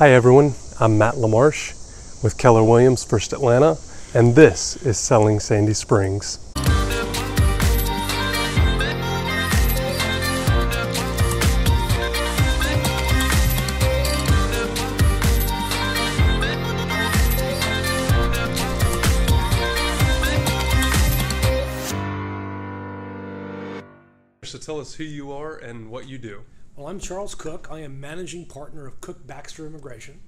Hi everyone, I'm Matt LaMarche with Keller Williams First Atlanta, and this is Selling Sandy Springs. So tell us who you are and what you do. Well, I'm Charles Kuck. I am managing partner of Kuck Baxter Immigration.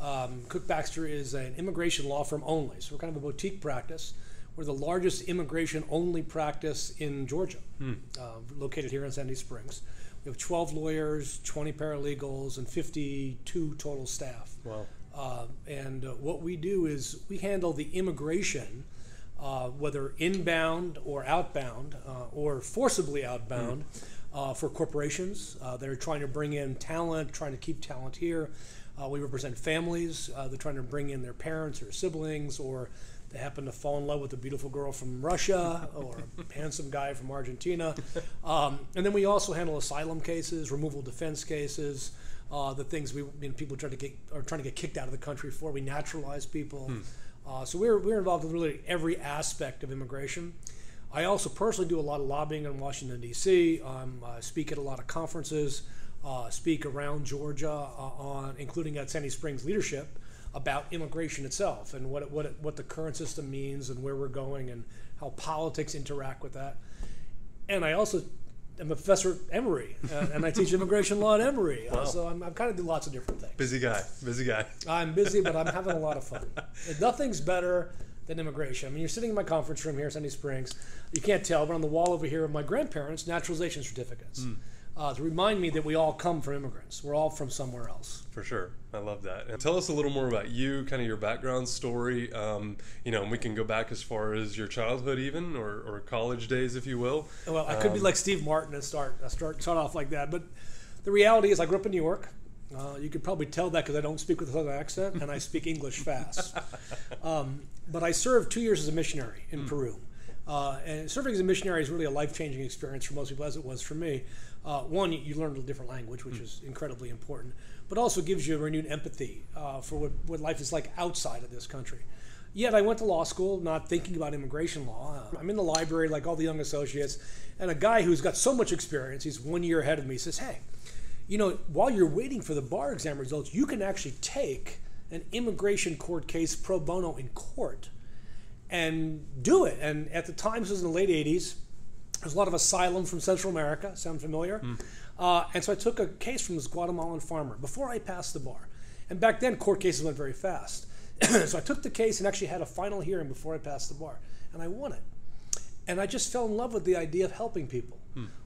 Um, Kuck Baxter is an immigration law firm only, so we're kind of a boutique practice. We're the largest immigration only practice in Georgia, uh, located here in Sandy Springs. We have 12 lawyers, 20 paralegals, and 52 total staff. Wow. Uh, and uh, what we do is we handle the immigration, uh, whether inbound or outbound, uh, or forcibly outbound, uh, for corporations uh, that are trying to bring in talent, trying to keep talent here. Uh, we represent families. Uh, they're trying to bring in their parents or siblings, or they happen to fall in love with a beautiful girl from Russia or a handsome guy from Argentina. Um, and then we also handle asylum cases, removal defense cases, uh, the things we you know, people try to get are trying to get kicked out of the country for. We naturalize people. Uh, so we're, we're involved in really every aspect of immigration. I also personally do a lot of lobbying in Washington D.C. Um, I speak at a lot of conferences, uh, speak around Georgia, uh, on including at Sandy Springs Leadership about immigration itself and what it, what it, what the current system means and where we're going and how politics interact with that. And I also am a professor at Emory, uh, and I teach immigration law at Emory. Uh, so I'm, I'm kind of do lots of different things. Busy guy, busy guy. I'm busy, but I'm having a lot of fun. Nothing's better than immigration. I mean, you're sitting in my conference room here in Sandy Springs. You can't tell, but on the wall over here are my grandparents' naturalization certificates uh, to remind me that we all come from immigrants. We're all from somewhere else. For sure. I love that. And tell us a little more about you, kind of your background story. Um, you know, and we can go back as far as your childhood, even, or, or college days, if you will. Well, I could be like Steve Martin and start start start off like that, but the reality is, I grew up in New York. Uh, you could probably tell that because I don't speak with a southern accent and I speak English fast. Um, but I served two years as a missionary in Peru. Uh, and serving as a missionary is really a life changing experience for most people, as it was for me. Uh, one, you, learn a different language, which is incredibly important, but also gives you a renewed empathy uh, for what, what life is like outside of this country. Yet I went to law school not thinking about immigration law. I'm in the library like all the young associates, and a guy who's got so much experience, he's one year ahead of me, says, Hey, you know, while you're waiting for the bar exam results, you can actually take an immigration court case pro bono in court and do it. And at the time, this was in the late 80s, there's a lot of asylum from Central America. Sound familiar? Uh, and so I took a case from this Guatemalan farmer before I passed the bar. And back then, court cases went very fast. so I took the case and actually had a final hearing before I passed the bar. And I won it. And I just fell in love with the idea of helping people.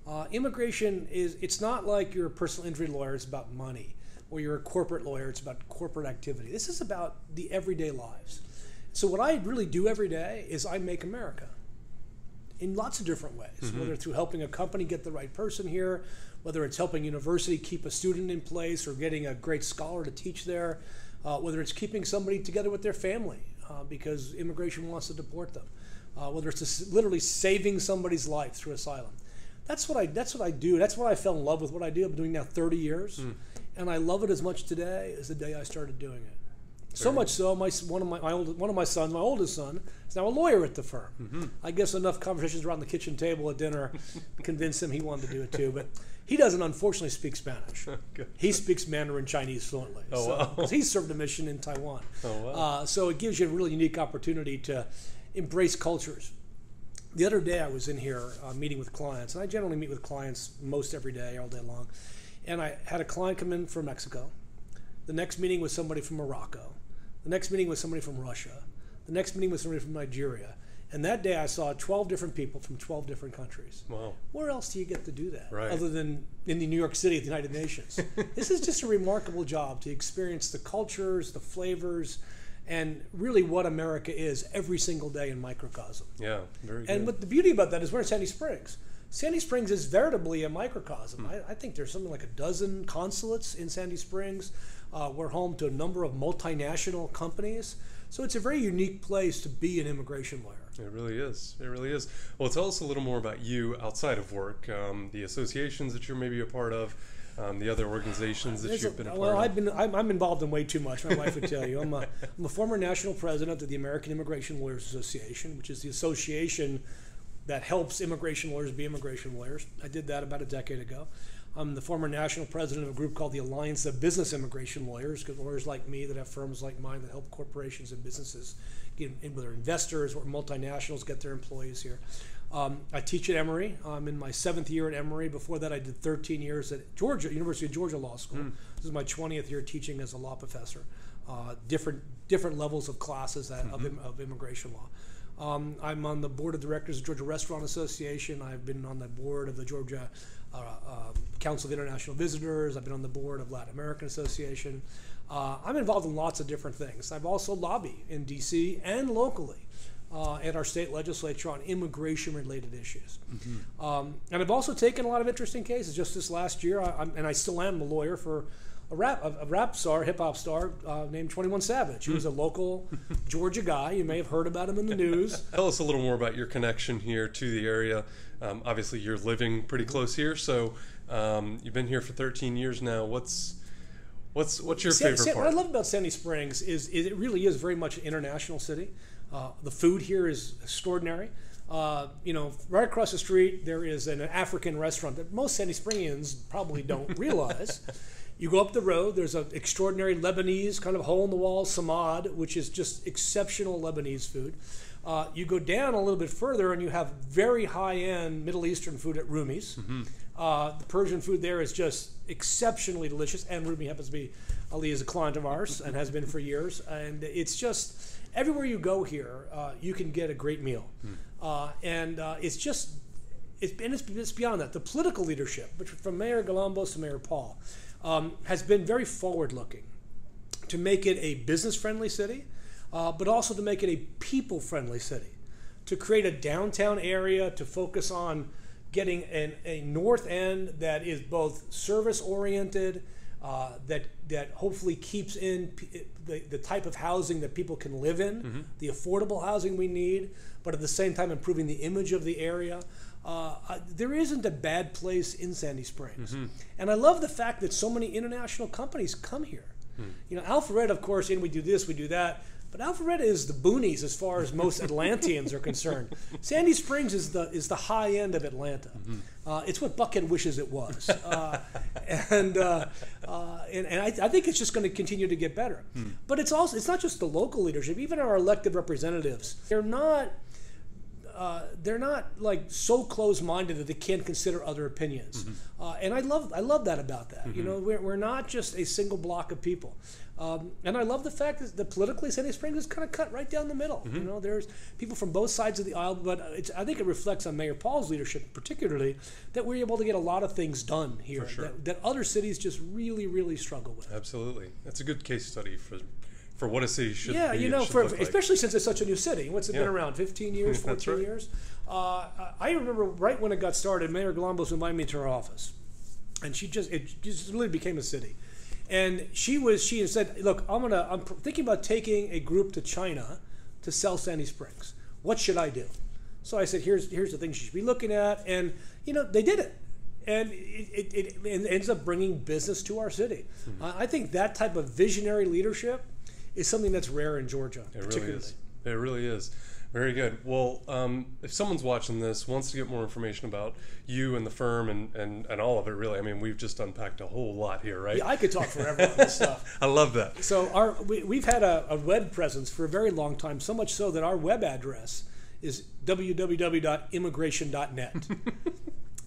Uh, immigration is, it's not like you're a personal injury lawyer, it's about money. Or you're a corporate lawyer, it's about corporate activity. This is about the everyday lives. So what I really do every day is I make America in lots of different ways, whether through helping a company get the right person here, whether it's helping university keep a student in place or getting a great scholar to teach there, uh, whether it's keeping somebody together with their family uh, because immigration wants to deport them, uh, whether it's literally saving somebody's life through asylum. That's what I. That's what I do. That's what I fell in love with. What I do. I've been doing now 30 years, and I love it as much today as the day I started doing it. So much so, my one of my, my old, one of my sons, my oldest son, is now a lawyer at the firm. I guess enough conversations around the kitchen table at dinner convinced him he wanted to do it too. But he doesn't, unfortunately, speak Spanish. He speaks Mandarin Chinese fluently. Oh, so, wow. 'cause he served a mission in Taiwan. Oh, wow. Uh, so it gives you a really unique opportunity to embrace cultures. The other day I was in here uh, meeting with clients, and I generally meet with clients most every day, all day long. And I had a client come in from Mexico. The next meeting was somebody from Morocco. The next meeting was somebody from Russia. The next meeting was somebody from Nigeria. And that day I saw 12 different people from 12 different countries. Wow. Where else do you get to do that Right. other than in the New York City at the United Nations? this is just a remarkable job to experience the cultures, the flavors, and really what America is every single day in microcosm. Yeah, very And good. what the beauty about that is we're in Sandy Springs. Sandy Springs is veritably a microcosm. I, I think there's something like a dozen consulates in Sandy Springs. Uh, we're home to a number of multinational companies. So it's a very unique place to be an immigration lawyer. It really is. It really is. Well, tell us a little more about you outside of work, um, the associations that you're maybe a part of, um, the other organizations that There's you've a- been a part well, of. I've been I'm, I'm involved in way too much. My wife would tell you. I'm a, I'm a former national president of the American Immigration Lawyers Association, which is the association that helps immigration lawyers be immigration lawyers. I did that about a decade ago. I'm the former national president of a group called the Alliance of Business Immigration Lawyers, because lawyers like me that have firms like mine that help corporations and businesses get in, whether investors or multinationals get their employees here. Um, I teach at Emory. I'm in my seventh year at Emory. Before that, I did 13 years at Georgia, University of Georgia Law School. This is my 20th year teaching as a law professor. Uh, different different levels of classes that, of, of immigration law. Um, I'm on the board of directors of Georgia Restaurant Association. I've been on the board of the Georgia uh, uh, Council of International Visitors. I've been on the board of Latin American Association. Uh, I'm involved in lots of different things. I've also lobbied in D.C. and locally uh, at our state legislature on immigration-related issues. Um, and I've also taken a lot of interesting cases. Just this last year, I, I'm, and I still am a lawyer for a rap, a, a rap star, hip hop star uh, named Twenty One Savage. He was a local Georgia guy. You may have heard about him in the news. Tell us a little more about your connection here to the area. Um, obviously, you're living pretty close here, so um, you've been here for 13 years now. What's what's what's your Sa- favorite Sa- part? What I love about Sandy Springs is, is it really is very much an international city. Uh, the food here is extraordinary. Uh, you know, right across the street there is an African restaurant that most Sandy Springians probably don't realize. You go up the road, there's an extraordinary Lebanese kind of hole in the wall samad, which is just exceptional Lebanese food. Uh, you go down a little bit further, and you have very high-end Middle Eastern food at Rumi's. Uh, the Persian food there is just exceptionally delicious, and Rumi happens to be Ali is a client of ours and has been for years. And it's just everywhere you go here, uh, you can get a great meal, uh, and uh, it's just it's, and it's, it's beyond that. The political leadership, which from Mayor Galambos to Mayor Paul, um, has been very forward-looking to make it a business-friendly city, uh, but also to make it a people-friendly city, to create a downtown area to focus on getting an, a north end that is both service-oriented, uh, that that hopefully keeps in p- the, the type of housing that people can live in, the affordable housing we need, but at the same time improving the image of the area. Uh, uh, there isn't a bad place in Sandy Springs, and I love the fact that so many international companies come here. You know, Alpharetta, of course, and we do this, we do that. But Alpharetta is the boonies as far as most Atlanteans are concerned. Sandy Springs is the is the high end of Atlanta. Uh, it's what Buckhead wishes it was, uh, and, uh, uh, and and I, I think it's just going to continue to get better. But it's also it's not just the local leadership. Even our elected representatives, they're not uh, they're not like so close-minded that they can't consider other opinions. Uh, and I love I love that about that. You know, we're, we're not just a single block of people. Um, and I love the fact that, the politically Sandy Springs is kind of cut right down the middle. You know, there's people from both sides of the aisle, but it's, I think it reflects on Mayor Paul's leadership, particularly that we're able to get a lot of things done here sure. that, that other cities just really, really struggle with. Absolutely, that's a good case study for for what a city should be. Yeah, be. you know, for, like. especially since it's such a new city. What's it been around? 15 years, 14 right. years? Uh, I remember right when it got started, Mayor Galambos invited me to her office. And she just, it just really became a city. And she was, she said, look, I'm going to, I'm thinking about taking a group to China to sell Sandy Springs. What should I do? So I said, here's, here's the things you should be looking at. And, you know, they did it. And it, it, it ends up bringing business to our city. Mm-hmm. I I think that type of visionary leadership is something that's rare in Georgia, It really is. It really is. Very good. Well, um, if someone's watching this, wants to get more information about you and the firm and, and, and all of it, really, I mean, we've just unpacked a whole lot here, right? Yeah, I could talk forever on this stuff. I love that. So our we, we've had a, a web presence for a very long time, so much so that our web address is www.immigration.net.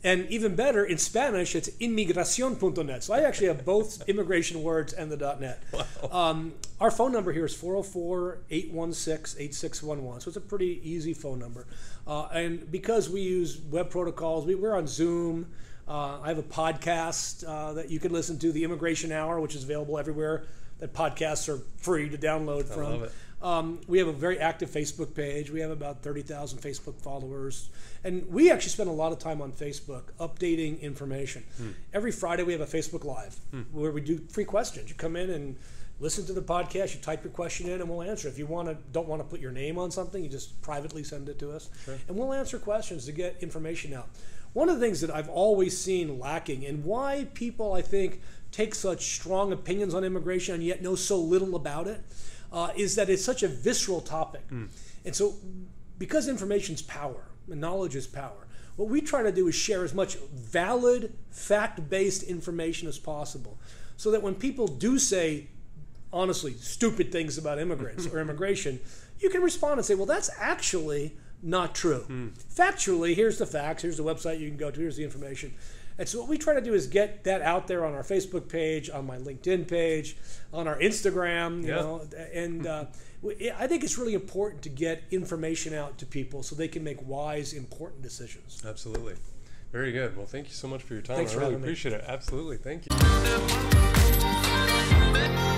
and even better, in Spanish, it's inmigracion.net. So I actually have both immigration words and the .net. Um, our phone number here is 404-816-8611. So it's a pretty easy phone number. Uh, and because we use web protocols, we, we're on Zoom. Uh, I have a podcast uh, that you can listen to, the Immigration Hour, which is available everywhere that podcasts are free to download from. Um, we have a very active Facebook page. We have about 30,000 Facebook followers. And we actually spend a lot of time on Facebook updating information. Every Friday, we have a Facebook Live where we do free questions. You come in and listen to the podcast, you type your question in, and we'll answer. If you want to, don't want to put your name on something, you just privately send it to us, Sure. and we'll answer questions to get information out. One of the things that I've always seen lacking, and why people I think take such strong opinions on immigration and yet know so little about it, uh, is that it's such a visceral topic, and so because information is power and knowledge is power. What we try to do is share as much valid, fact based information as possible so that when people do say, honestly, stupid things about immigrants or immigration, you can respond and say, well, that's actually not true. Factually, here's the facts, here's the website you can go to, here's the information. And so what we try to do is get that out there on our Facebook page, on my LinkedIn page, on our Instagram, you Yeah. know, and uh, I think it's really important to get information out to people so they can make wise, important decisions. Absolutely. Very good. Well, thank you so much for your time. Thanks I for really having me. appreciate it. Absolutely. Thank you.